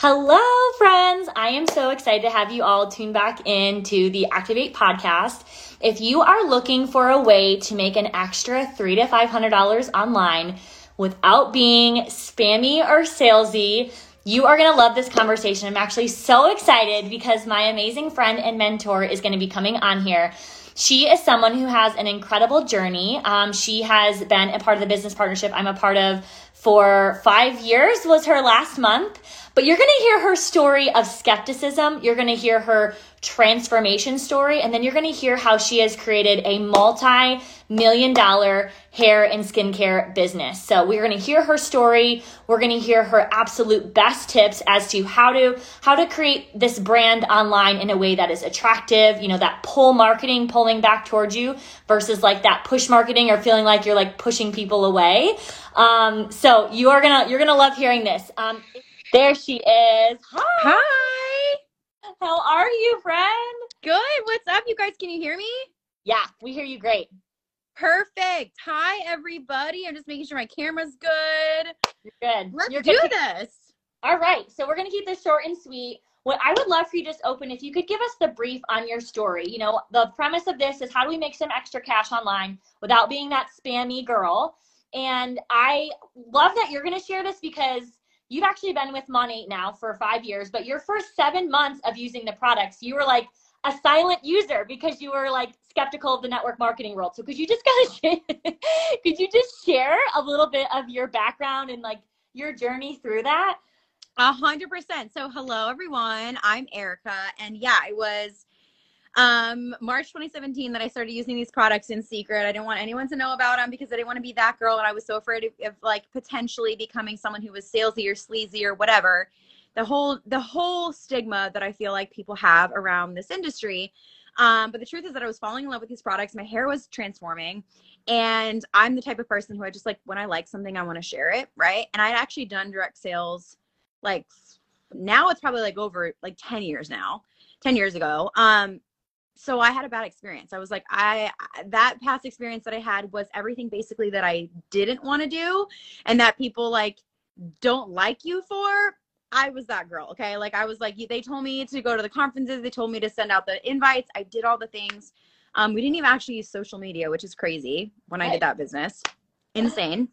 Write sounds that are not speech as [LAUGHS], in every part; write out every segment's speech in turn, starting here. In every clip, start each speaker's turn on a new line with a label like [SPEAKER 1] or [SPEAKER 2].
[SPEAKER 1] Hello, friends. I am so excited to have you all tune back in to the Activate podcast. If you are looking for a way to make an extra three to five hundred dollars online without being spammy or salesy, you are going to love this conversation. I'm actually so excited because my amazing friend and mentor is going to be coming on here. She is someone who has an incredible journey. Um, she has been a part of the business partnership I'm a part of for five years, was her last month. But you're going to hear her story of skepticism. You're going to hear her transformation story. And then you're going to hear how she has created a multi million dollar hair and skincare business. So we're going to hear her story. We're going to hear her absolute best tips as to how to how to create this brand online in a way that is attractive, you know, that pull marketing pulling back towards you versus like that push marketing or feeling like you're like pushing people away. Um, so you are going to you're going to love hearing this. Um, there she is. Hi.
[SPEAKER 2] Hi.
[SPEAKER 1] How are you, friend?
[SPEAKER 2] Good. What's up, you guys? Can you hear me?
[SPEAKER 1] Yeah, we hear you great.
[SPEAKER 2] Perfect. Hi, everybody. I'm just making sure my camera's good.
[SPEAKER 1] You're good.
[SPEAKER 2] Let's
[SPEAKER 1] You're
[SPEAKER 2] do
[SPEAKER 1] good.
[SPEAKER 2] this.
[SPEAKER 1] All right. So we're going to keep this short and sweet. What I would love for you to just open, if you could give us the brief on your story. You know, the premise of this is how do we make some extra cash online without being that spammy girl? And I love that you're going to share this because you've actually been with Monat now for five years, but your first seven months of using the products, you were like a silent user because you were like skeptical of the network marketing world. So could you just [LAUGHS] kind of could you just share a little bit of your background and like your journey through that?
[SPEAKER 2] A hundred percent. So hello everyone. I'm Erika. And yeah, I was um march 2017 that i started using these products in secret. I didn't want anyone to know about them because i didn't want to be that girl and i was so afraid of, of, like potentially becoming someone who was salesy or sleazy or whatever. The whole the whole stigma that i feel like people have around this industry um, but the truth is that i was falling in love with these products. My hair was transforming and i'm the type of person who i just like when i like something i want to share it right? And i'd actually done direct sales like now it's probably like over like 10 years now 10 years ago. Um so I had a bad experience. I was like, I that past experience that I had was everything basically that I didn't want to do, and that people like don't like you for. I was that girl. Okay, like I was like, they told me to go to the conferences. They told me to send out the invites. I did all the things. Um, we didn't even actually use social media, which is crazy when I did that business. Insane.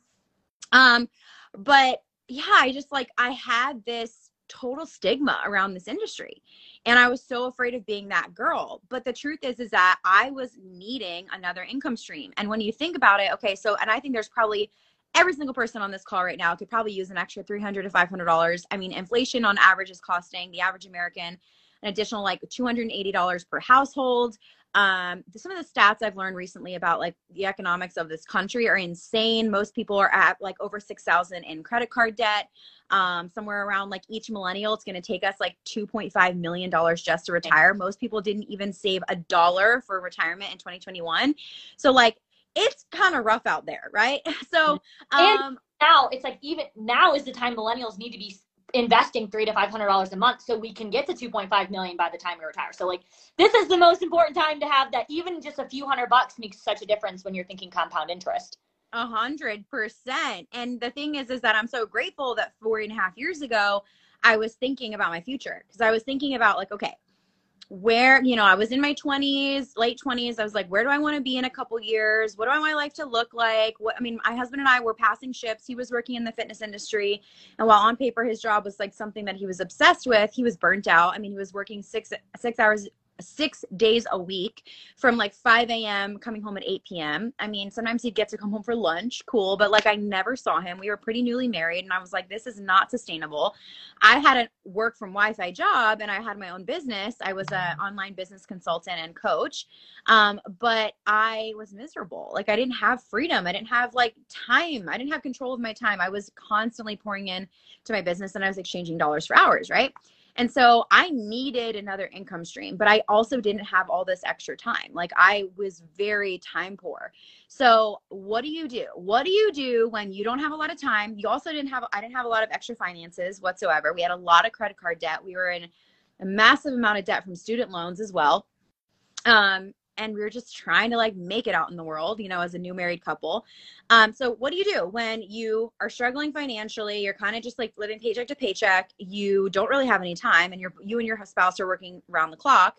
[SPEAKER 2] Um, but yeah, I just like I had this total stigma around this industry. And i was so afraid of being that girl. But the truth is is that i was needing another income stream. And when you think about it okay so and i think there's probably every single person on this call right now could probably use an extra 300 to 500 dollars. I mean inflation on average is costing the average american an additional like $280 per household um, some of the stats I've learned recently about like the economics of this country are insane. Most people are at like over 6,000 in credit card debt. Um, somewhere around like each millennial, it's going to take us like 2.5 million dollars just to retire. Most people didn't even save a dollar for retirement in 2021. So like it's kind of rough out there, right? [LAUGHS] So
[SPEAKER 1] um, now it's like even now is the time millennials need to be investing three to five hundred dollars a month so we can get to 2.5 million by the time we retire. So like this is the most important time to have that even just a few hundred bucks makes such a difference when you're thinking compound interest.
[SPEAKER 2] A hundred percent. And the thing is is that i'm so grateful that four and a half years ago i was thinking about my future because i was thinking about like okay where you know i was in my 20s late 20s i was like where do i want to be in a couple years? What do i want my life to look like? What i mean my husband and i were passing ships he was working in the fitness industry. And while on paper his job was like something that he was obsessed with he was burnt out. I mean he was working six six hours six days a week from like 5 a.m. coming home at 8 p.m. I mean, sometimes he'd get to come home for lunch, cool, but like I never saw him. We were pretty newly married, and I was like, this is not sustainable. I had a work from Wi Fi job and I had my own business. I was an online business consultant and coach, um, but I was miserable. Like, I didn't have freedom. I didn't have like time. I didn't have control of my time. I was constantly pouring in to my business and I was exchanging dollars for hours, right? And so I needed another income stream, but I also didn't have all this extra time. Like I was very time poor. So what do you do? What do you do when you don't have a lot of time? You also didn't have, I didn't have a lot of extra finances whatsoever. We had a lot of credit card debt. We were in a massive amount of debt from student loans as well. Um, and we were just trying to like make it out in the world, you know, as a new married couple. Um, so what do you do when you are struggling financially? You're kind of just like living paycheck to paycheck. You don't really have any time, and you're you and your spouse are working around the clock,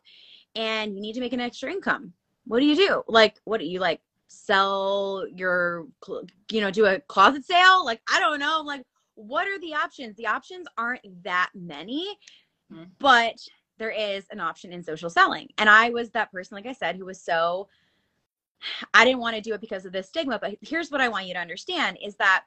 [SPEAKER 2] and you need to make an extra income. What do you do? Like, what do you like? Sell your, you know, do a closet sale? Like, I don't know. I'm like, what are the options? The options aren't that many, mm-hmm. but there is an option in social selling. And I was that person, like I said, who was so, I didn't want to do it because of this stigma. But here's what I want you to understand is that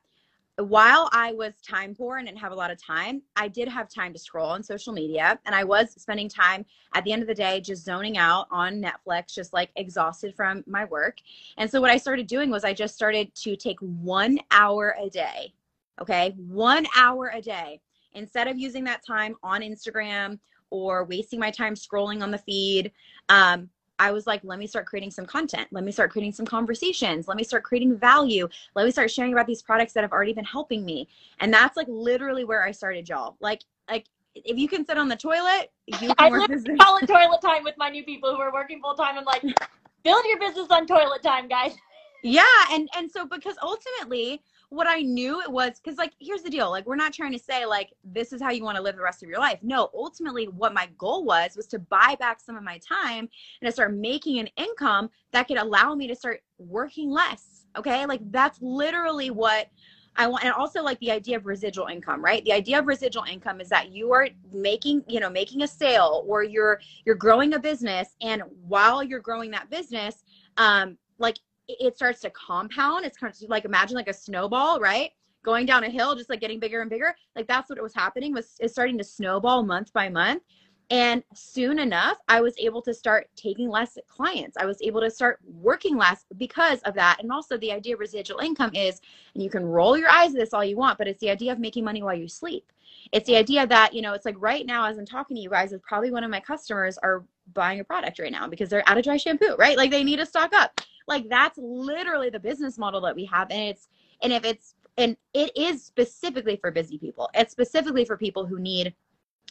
[SPEAKER 2] while I was time poor and didn't have a lot of time, I did have time to scroll on social media. And I was spending time at the end of the day just zoning out on Netflix, just like exhausted from my work. And so what I started doing was I just started to take one hour a day. Okay. One hour a day. Instead of using that time on Instagram or wasting my time scrolling on the feed. Um, I was like, let me start creating some content. Let me start creating some conversations. Let me start creating value. Let me start sharing about these products that have already been helping me. And that's like literally where I started, y'all. Like, like if you can sit on the toilet, you can
[SPEAKER 1] I work literally call it toilet time with my new people who are working full time. I'm like, [LAUGHS] build your business on toilet time, guys.
[SPEAKER 2] Yeah, and and so because ultimately what I knew it was because like here's the deal like we're not trying to say like this is how you want to live the rest of your life no ultimately what my goal was was to buy back some of my time and to start making an income that could allow me to start working less okay like that's literally what I want, and also like the idea of residual income, right? The idea of residual income is that you are making, you know, making a sale or you're you're growing a business, and while you're growing that business, um, like it starts to compound. It's kind of like imagine like a snowball, right? Going down a hill, just like getting bigger and bigger. Like that's what it was happening. Was it's starting to snowball month by month. And soon enough, I was able to start taking less clients. I was able to start working less because of that. And also, the idea of residual income is, and you can roll your eyes at this all you want, but it's the idea of making money while you sleep. It's the idea that, you know, it's like right now, as I'm talking to you guys, is probably one of my customers are buying a product right now because they're out of dry shampoo, right? Like they need to stock up. Like that's literally the business model that we have. And it's, and if it's, and it is specifically for busy people, it's specifically for people who need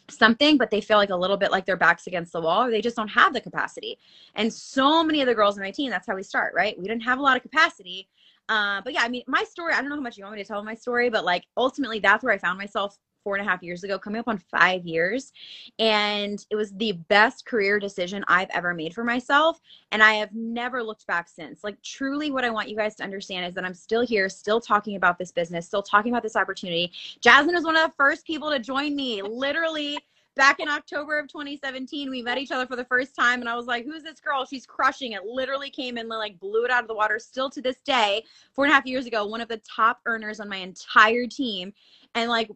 [SPEAKER 2] something but they feel like a little bit like their backs against the wall or they just don't have the capacity. And so many of the girls in my team that's how we start right? We didn't have a lot of capacity. Uh, but yeah i mean my story i don't know how much you want me to tell my story but like ultimately that's where i found myself four and a half years ago, coming up on five years. And it was the best career decision I've ever made for myself. And I have never looked back since. Like, truly, what I want you guys to understand is that I'm still here, still talking about this business, still talking about this opportunity. Jasmine was one of the first people to join me, literally back in October of 2017, we met each other for the first time, and I was like, "Who's this girl? She's crushing it." Literally came in and like blew it out of the water. Still to this day, four and a half years ago, one of the top earners on my entire team, and like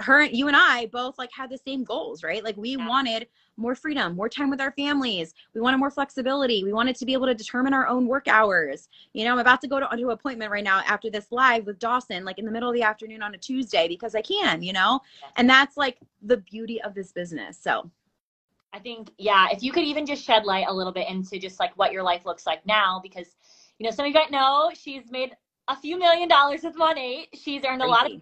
[SPEAKER 2] her you and i both like had the same goals right? Like we yeah. wanted more freedom more time with our families. We wanted more flexibility. We wanted to be able to determine our own work hours. You know i'm about to go to, to an appointment right now after this live with dawson like in the middle of the afternoon on a tuesday because i can you know? And that's like the beauty of this business so.
[SPEAKER 1] I think yeah if you could even just shed light a little bit into just like what your life looks like now because you know some of you guys know she's made a few million dollars with Monat. She's earned a lot of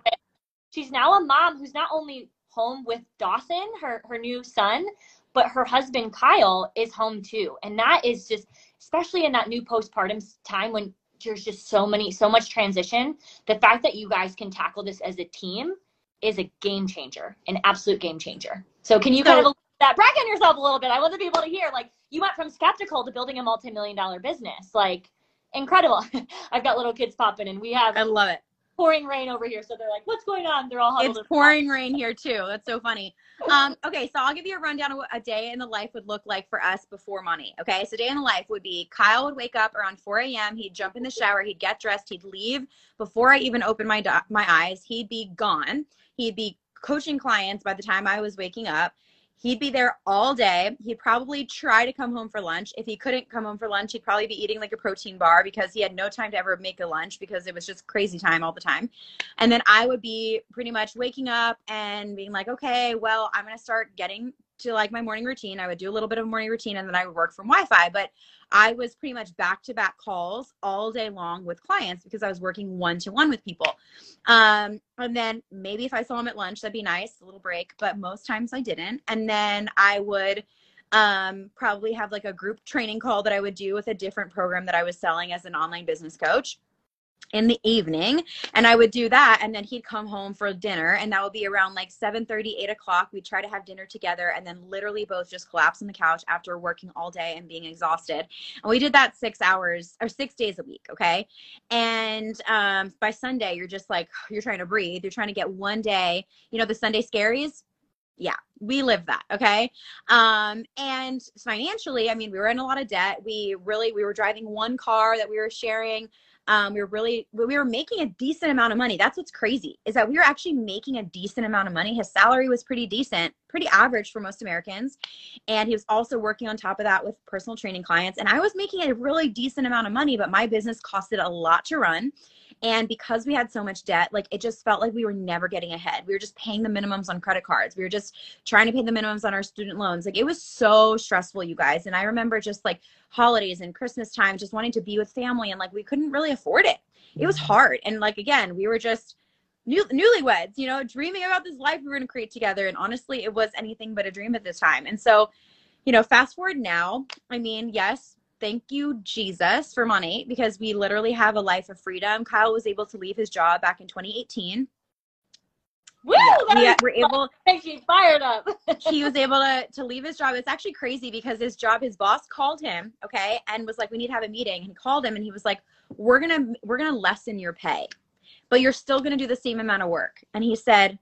[SPEAKER 1] she's now a mom who's not only home with Dawson, her her new son, but her husband Kyle is home too. And that is just especially in that new postpartum time when there's just so many so much transition, the fact that you guys can tackle this as a team is a game changer, an absolute game changer. So can you so, kind of that brag on yourself a little bit? I want the people to hear like you went from skeptical to building a multi-million dollar business. Like incredible. [LAUGHS] I've got little kids popping and we have
[SPEAKER 2] I love it
[SPEAKER 1] pouring rain over here. So they're like, what's going on? They're all huddled.
[SPEAKER 2] It's pouring rain here too. That's so funny. [LAUGHS] Um, okay, so I'll give you a rundown of what a day in the life would look like for us before Monat. Okay, so day in the life would be Kyle would wake up around 4 a.m. He'd jump in the shower. He'd get dressed. He'd leave before I even open my do- my eyes. He'd be gone. He'd be coaching clients by the time I was waking up. He'd be there all day. He'd probably try to come home for lunch. If he couldn't come home for lunch, he'd probably be eating like a protein bar because he had no time to ever make a lunch because it was just crazy time all the time. And then I would be pretty much waking up and being like, okay, well, I'm going to start getting to like my morning routine. I would do a little bit of morning routine and then I would work from Wi Fi. But I was pretty much back to back calls all day long with clients because I was working one to one with people. Um, and then maybe if I saw them at lunch, that'd be nice, a little break, but most times I didn't. And then I would um, probably have like a group training call that I would do with a different program that I was selling as an online business coach in the evening and i would do that and then he'd come home for dinner and that would be around like 7 30 8 o'clock. We'd try to have dinner together and then literally both just collapse on the couch after working all day and being exhausted. And we did that six hours or six days a week okay? And um, by sunday you're just like [SIGHS] you're trying to breathe. You're trying to get one day you know the sunday scaries? Yeah we live that okay? Um and financially i mean we were in a lot of debt. We really we were driving one car that we were sharing um, we were really we were making a decent amount of money. That's what's crazy is that we were actually making a decent amount of money. His salary was pretty decent pretty average for most americans and he was also working on top of that with personal training clients and i was making a really decent amount of money but my business costed a lot to run and because we had so much debt, like it just felt like we were never getting ahead. We were just paying the minimums on credit cards. We were just trying to pay the minimums on our student loans. Like it was so stressful, you guys. And I remember just like holidays and Christmas time, just wanting to be with family and like we couldn't really afford it. It was mm-hmm. hard. And like again, we were just new newlyweds, you know, dreaming about this life we were going to create together. And honestly, it was anything but a dream at this time. And so, you know, fast forward now, I mean, yes, thank you jesus for Monat because we literally have a life of freedom kyle was able to leave his job back in 2018
[SPEAKER 1] Woo!
[SPEAKER 2] Yeah, we, we're able.
[SPEAKER 1] Me fired up. [LAUGHS]
[SPEAKER 2] he was able to to leave his job. It's actually crazy because his job, his boss called him, okay, and was like, "We need to have a meeting." And he called him, and he was like, "We're gonna we're gonna lessen your pay, but you're still gonna do the same amount of work." And he said,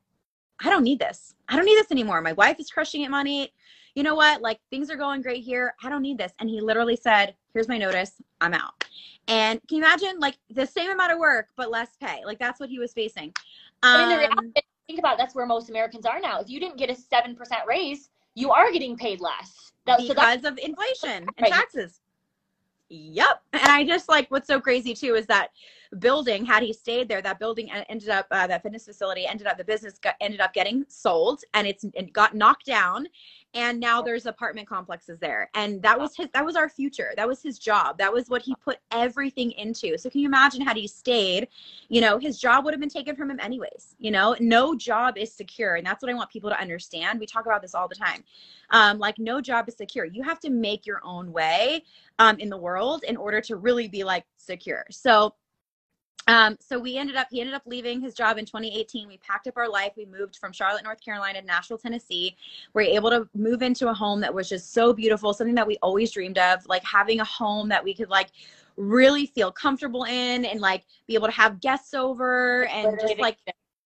[SPEAKER 2] "I don't need this. I don't need this anymore. My wife is crushing it money you know what? Like things are going great here. I don't need this. And he literally said, here's my notice. I'm out. And can you imagine like the same amount of work, but less pay? Like that's what he was facing.
[SPEAKER 1] Um, reality, think about it, that's where most Americans are now. If you didn't get a 7% raise, you are getting paid less.
[SPEAKER 2] That, because so of inflation and taxes. Yep. And I just like what's so crazy too is that building, had he stayed there, that building ended up, uh, that fitness facility ended up, the business got, ended up getting sold and it's it got knocked down. And now there's apartment complexes there. And that was his that was our future. That was his job. That was what he put everything into. So can you imagine had he stayed you know his job would have been taken from him anyways you know? No job is secure. And that's what i want people to understand. We talk about this all the time. Um, like no job is secure. You have to make your own way um, in the world in order to really be like secure. So um, so we ended up, he ended up leaving his job in 2018. We packed up our life. We moved from Charlotte, North Carolina to Nashville, Tennessee. We are able to move into a home that was just so beautiful, something that we always dreamed of, like having a home that we could like really feel comfortable in and like be able to have guests over and just like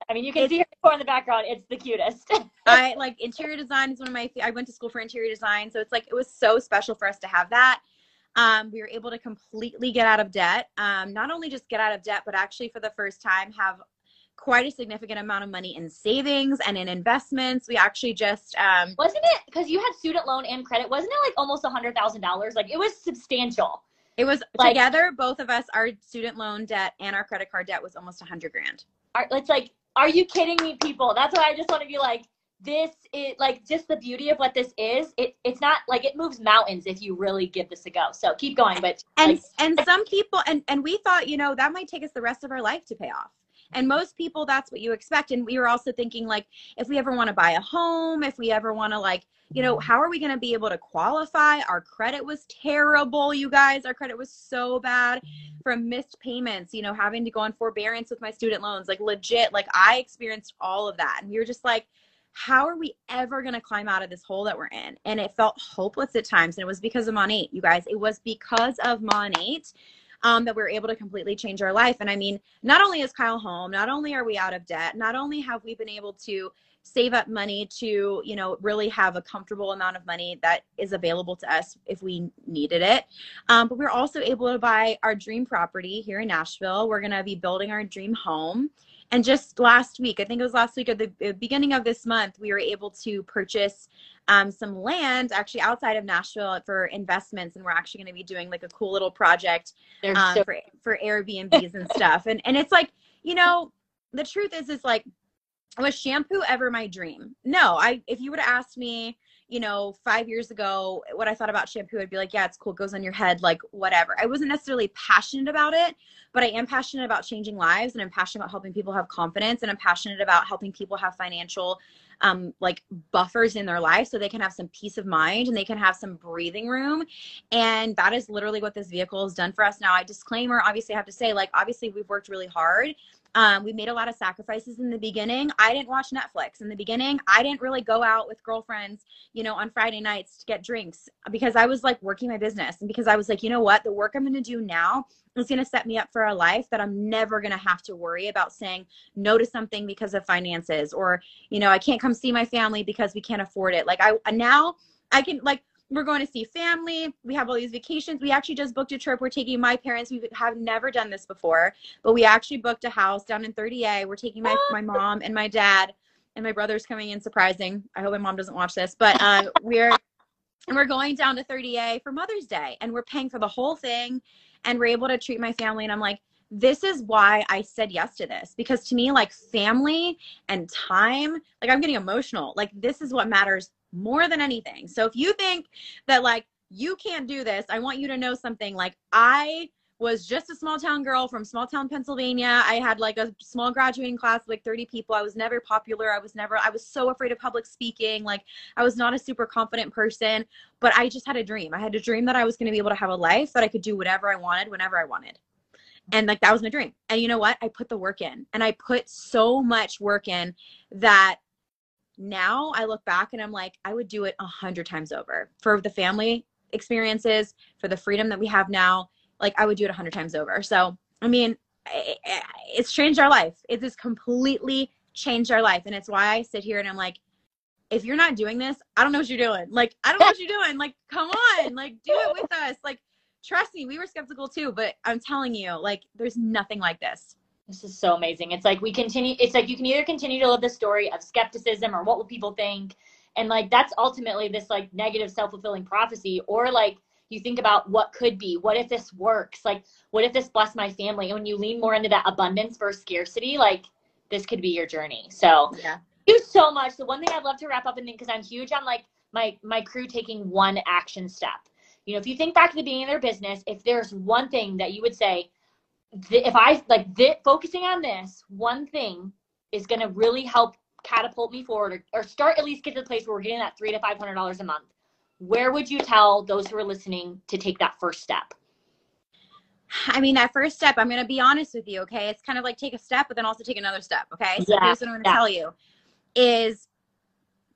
[SPEAKER 1] I mean, you can see her in the background. It's the cutest. [LAUGHS]
[SPEAKER 2] I like interior design is one of my. I went to school for interior design, so it's like it was so special for us to have that. Um, we were able to completely get out of debt. Um, not only just get out of debt, but actually for the first time have quite a significant amount of money in savings and in investments. We actually just um,
[SPEAKER 1] wasn't it because you had student loan and credit? Wasn't it like almost a hundred thousand dollars? Like it was substantial.
[SPEAKER 2] It was like, together, both of us, our student loan debt and our credit card debt was almost a hundred grand.
[SPEAKER 1] Are, it's like, are you kidding me, people? That's why I just want to be like, this is like just the beauty of what this is it it's not like it moves mountains if you really give this a go. So keep going but
[SPEAKER 2] and
[SPEAKER 1] like,
[SPEAKER 2] and some people and and we thought you know that might take us the rest of our life to pay off. And most people that's what you expect. And we were also thinking like if we ever want to buy a home if we ever want to like you know how are we going to be able to qualify? Our credit was terrible you guys. Our credit was so bad from missed payments you know having to go on forbearance with my student loans like legit like i experienced all of that. And we were just like how are we ever going to climb out of this hole that we're in? And it felt hopeless at times. And it was because of Monat, you guys. It was because of Monat um, that we were able to completely change our life. And I mean, not only is Kyle home, not only are we out of debt, not only have we been able to save up money to you know really have a comfortable amount of money that is available to us if we needed it um, but we're also able to buy our dream property here in nashville we're going to be building our dream home and just last week, I think it was last week or the beginning of this month, we were able to purchase um, some land actually outside of Nashville for investments. And we're actually going to be doing like a cool little project um, so- for, for Airbnbs and stuff. And, and it's like, you know, the truth is, is like, was shampoo ever my dream? No, I, if you would have asked me, you know, five years ago, what I thought about shampoo, I'd be like, yeah, it's cool, it goes on your head, like whatever. I wasn't necessarily passionate about it, but I am passionate about changing lives and I'm passionate about helping people have confidence and I'm passionate about helping people have financial um, like buffers in their life so they can have some peace of mind and they can have some breathing room. And that is literally what this vehicle has done for us. Now, I disclaimer, obviously, I have to say, like, obviously, we've worked really hard. Um, we made a lot of sacrifices in the beginning. I didn't watch Netflix in the beginning. I didn't really go out with girlfriends, you know, on Friday nights to get drinks because I was like working my business and because I was like, you know what, the work I'm going to do now is going to set me up for a life that I'm never going to have to worry about saying no to something because of finances or, you know, I can't come see my family because we can't afford it. Like I now I can like we're going to see family. We have all these vacations. We actually just booked a trip. We're taking my parents. We have never done this before, but we actually booked a house down in 30A. We're taking my, my mom and my dad and my brother's coming in surprising. I hope my mom doesn't watch this, but uh, [LAUGHS] we're and we're going down to 30A for Mother's Day and we're paying for the whole thing and we're able to treat my family and I'm like this is why I said yes to this because to me like family and time like I'm getting emotional like this is what matters more than anything. So if you think that like you can't do this, I want you to know something. Like I was just a small town girl from small town Pennsylvania. I had like a small graduating class, like 30 people. I was never popular. I was never, I was so afraid of public speaking. Like I was not a super confident person, but I just had a dream. I had a dream that I was going to be able to have a life that I could do whatever I wanted, whenever I wanted. And like that was my dream. And you know what? I put the work in and I put so much work in that now I look back and I'm like, I would do it a hundred times over for the family experiences, for the freedom that we have now. Like I would do it a hundred times over. So, I mean, it's changed our life. It has completely changed our life. And it's why I sit here and I'm like, if you're not doing this, I don't know what you're doing. Like, I don't know what you're doing. Like, come on, like, do it with us. Like, trust me, we were skeptical too, but I'm telling you, like, there's nothing like this.
[SPEAKER 1] This is so amazing. It's like we continue, it's like you can either continue to live the story of skepticism or what will people think. And like that's ultimately this like negative self fulfilling prophecy, or like you think about what could be. What if this works? Like, what if this bless my family? And when you lean more into that abundance versus scarcity, like this could be your journey. So, yeah. Thank you so much. The one thing I'd love to wrap up and think because I'm huge on like my my crew taking one action step. You know, if you think back to the beginning of their business, if there's one thing that you would say, if I like th- focusing on this one thing is going to really help catapult me forward or, or start at least get to the place where we're getting that three to five hundred dollars a month. Where would you tell those who are listening to take that first step?
[SPEAKER 2] I mean, that first step, I'm going to be honest with you, okay? It's kind of like take a step, but then also take another step, okay? So yeah. here's what I'm going to yeah. tell you is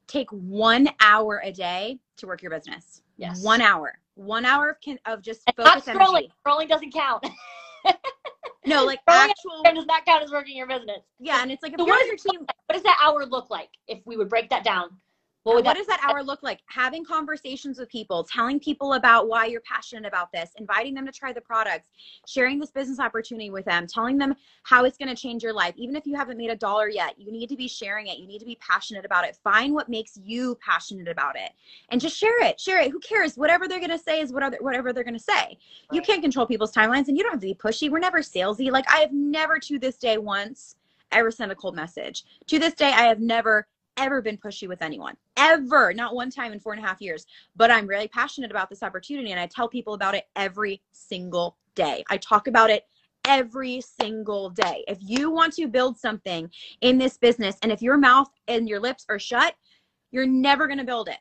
[SPEAKER 2] take one hour a day to work your business. Yes. One hour. One hour of, can, of just
[SPEAKER 1] and focus not scrolling. Energy. Scrolling doesn't count. [LAUGHS]
[SPEAKER 2] No, like actual
[SPEAKER 1] does not count as working your business.
[SPEAKER 2] Yeah, and it's like if so what,
[SPEAKER 1] your team, what does that hour look like if we would break that down?
[SPEAKER 2] What, what does that hour look like? Having conversations with people, telling people about why you're passionate about this, inviting them to try the products, sharing this business opportunity with them, telling them how it's going to change your life. Even if you haven't made a dollar yet, you need to be sharing it. You need to be passionate about it. Find what makes you passionate about it and just share it. Share it. Who cares? Whatever they're going to say is whatever, whatever they're going to say. Right. You can't control people's timelines and you don't have to be pushy. We're never salesy. Like I have never to this day once ever sent a cold message. To this day, I have never ever been pushy with anyone, ever, not one time in four and a half years. But I'm really passionate about this opportunity and I tell people about it every single day. I talk about it every single day. If you want to build something in this business and if your mouth and your lips are shut, you're never going to build it.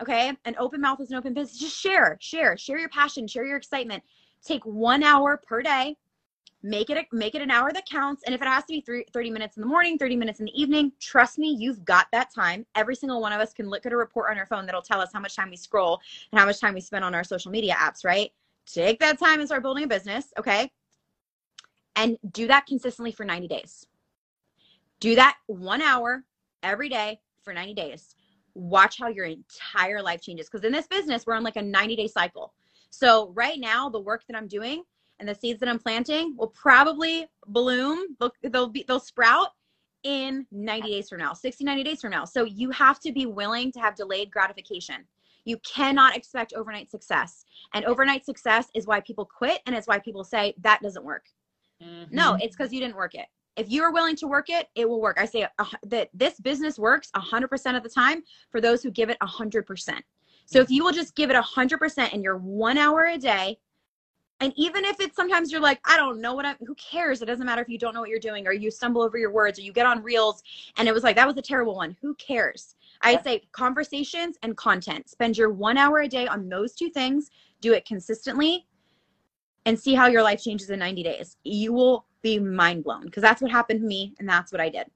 [SPEAKER 2] Okay. An open mouth is an open business. Just share, share, share your passion, share your excitement. Take one hour per day make it a, make it an hour that counts. And if it has to be three, 30 minutes in the morning 30 minutes in the evening trust me you've got that time. Every single one of us can look at a report on our phone that'll tell us how much time we scroll and how much time we spend on our social media apps right? Take that time and start building a business okay? And do that consistently for 90 days. Do that one hour every day for 90 days. Watch how your entire life changes. Because in this business we're on like a 90 day cycle. So right now the work that i'm doing and the seeds that I'm planting will probably bloom. They'll, they'll be they'll sprout in 90 days from now, 60, 90 days from now. So you have to be willing to have delayed gratification. You cannot expect overnight success. And overnight success is why people quit and it's why people say that doesn't work. Mm-hmm. No, it's because you didn't work it. If you are willing to work it, it will work. I say uh, that this business works 100% of the time for those who give it 100%. So if you will just give it 100% in your one hour a day, And even if it's sometimes you're like, I don't know what I'm, who cares? It doesn't matter if you don't know what you're doing or you stumble over your words or you get on reels and it was like, that was a terrible one. Who cares? I say conversations and content. Spend your one hour a day on those two things. Do it consistently and see how your life changes in 90 days. You will be mind blown because that's what happened to me and that's what I did.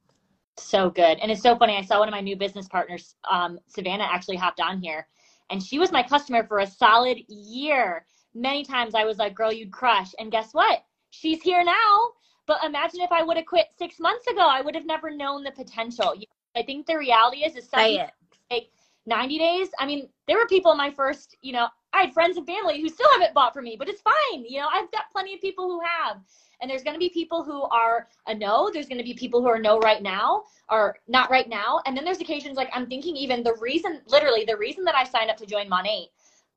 [SPEAKER 1] So good. And it's so funny. I saw one of my new business partners, um, Savannah, actually hopped on here, and she was my customer for a solid year. Many times I was like, girl, you'd crush. And guess what? She's here now. But imagine if I would have quit six months ago, I would have never known the potential. I think the reality is, is some people
[SPEAKER 2] it.
[SPEAKER 1] take 90 days. I mean, there were people in my first, you know, I had friends and family who still haven't bought from me, but it's fine. You know, I've got plenty of people who have. And there's going to be people who are a no. There's going to be people who are no right now or not right now. And then there's occasions like I'm thinking even the reason, literally, the reason that I signed up to join Monat,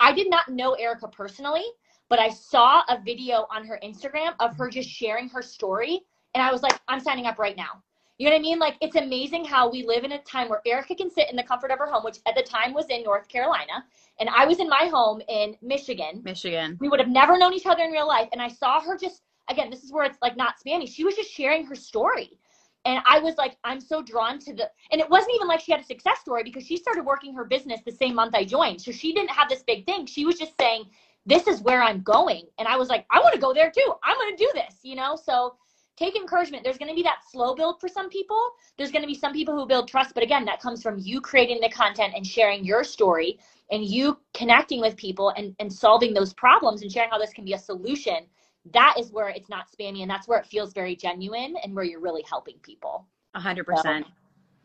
[SPEAKER 1] I did not know Erika personally, but I saw a video on her Instagram of her just sharing her story. And I was like, I'm signing up right now. You know what I mean? Like it's amazing how we live in a time where Erika can sit in the comfort of her home, which at the time was in North Carolina, and I was in my home in Michigan.
[SPEAKER 2] Michigan.
[SPEAKER 1] We would have never known each other in real life. And I saw her just again, this is where it's like not spammy. She was just sharing her story. And I was like, I'm so drawn to the and it wasn't even like she had a success story because she started working her business the same month I joined. So she didn't have this big thing. She was just saying, This is where I'm going. And I was like, I want to go there too. I'm gonna do this, you know? So take encouragement. There's going to be that slow build for some people. There's going to be some people who build trust, but again, that comes from you creating the content and sharing your story and you connecting with people and, and solving those problems and sharing how this can be a solution. That is where it's not spammy and that's where it feels very genuine and where you're really helping people.
[SPEAKER 2] A hundred percent.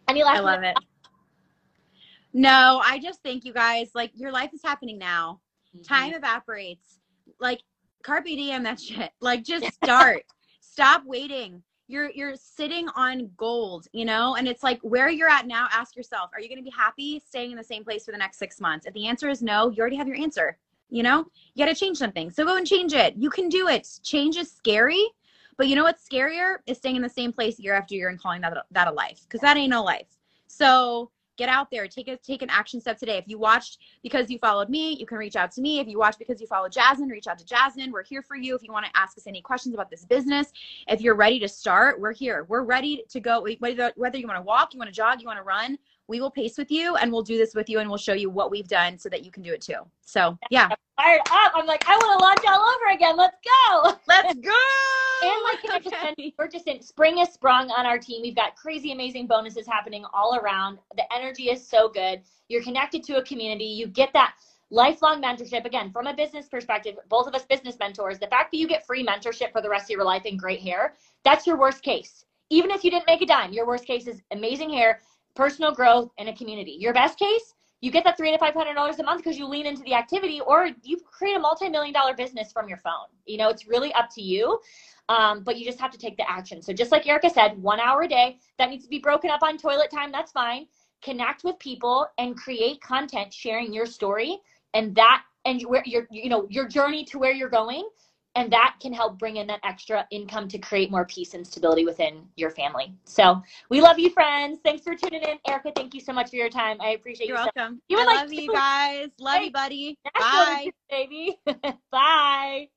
[SPEAKER 1] Any last
[SPEAKER 2] I love it. No, I just think you guys like your life is happening now.
[SPEAKER 1] Mhm.
[SPEAKER 2] Time evaporates. Like carpe diem that shit. [LAUGHS] Like just [LAUGHS] start. Stop waiting. You're you're sitting on gold, you know? And it's like where you're at now, ask yourself, are you going to be happy staying in the same place for the next 6 months? If the answer is no, you already have your answer. You know? You got to change something. So go and change it. You can do it. Change is scary, but you know what's scarier is staying in the same place year after year and calling that that a life because that ain't no life. So get out there, take a take an action step today. If you watched because you followed me, you can reach out to me. If you watched because you followed Jasmine, reach out to Jasmine. We're here for you. If you want to ask us any questions about this business, if you're ready to start, we're here. We're ready to go. Whether whether you want to walk, you want to jog, you want to run, we will pace with you and we'll do this with you and we'll show you what we've done so that you can do it too. So yeah,
[SPEAKER 1] Fired up. I'm like, I want to launch all over again. Let's go.
[SPEAKER 2] let's [LAUGHS] go.
[SPEAKER 1] And like I just said, we're just in spring is sprung on our team. We've got crazy, amazing bonuses happening all around. The energy is so good. You're connected to a community. You get that lifelong mentorship. Again, from a business perspective, both of us business mentors, the fact that you get free mentorship for the rest of your life and great hair, that's your worst case. Even if you didn't make a dime, your worst case is amazing hair, personal growth, and a community. Your best case, you get that three to five hundred dollars a month because you lean into the activity, or you create a multi-million dollar business from your phone. You know, it's really up to you. Um, but you just have to take the action. So just like Erika said, one hour a day, that needs to be broken up on toilet time, that's fine. Connect with people and create content sharing your story and that and where your you know your journey to where you're going and that can help bring in that extra income to create more peace and stability within your family. So we love you, friends. Thanks for tuning in, Erika. Thank you so much for your time. I appreciate
[SPEAKER 2] You're
[SPEAKER 1] You're
[SPEAKER 2] welcome.
[SPEAKER 1] You
[SPEAKER 2] I
[SPEAKER 1] like,
[SPEAKER 2] love you guys. Love
[SPEAKER 1] Hey,
[SPEAKER 2] you, buddy. Bye.
[SPEAKER 1] baby. [LAUGHS] Bye.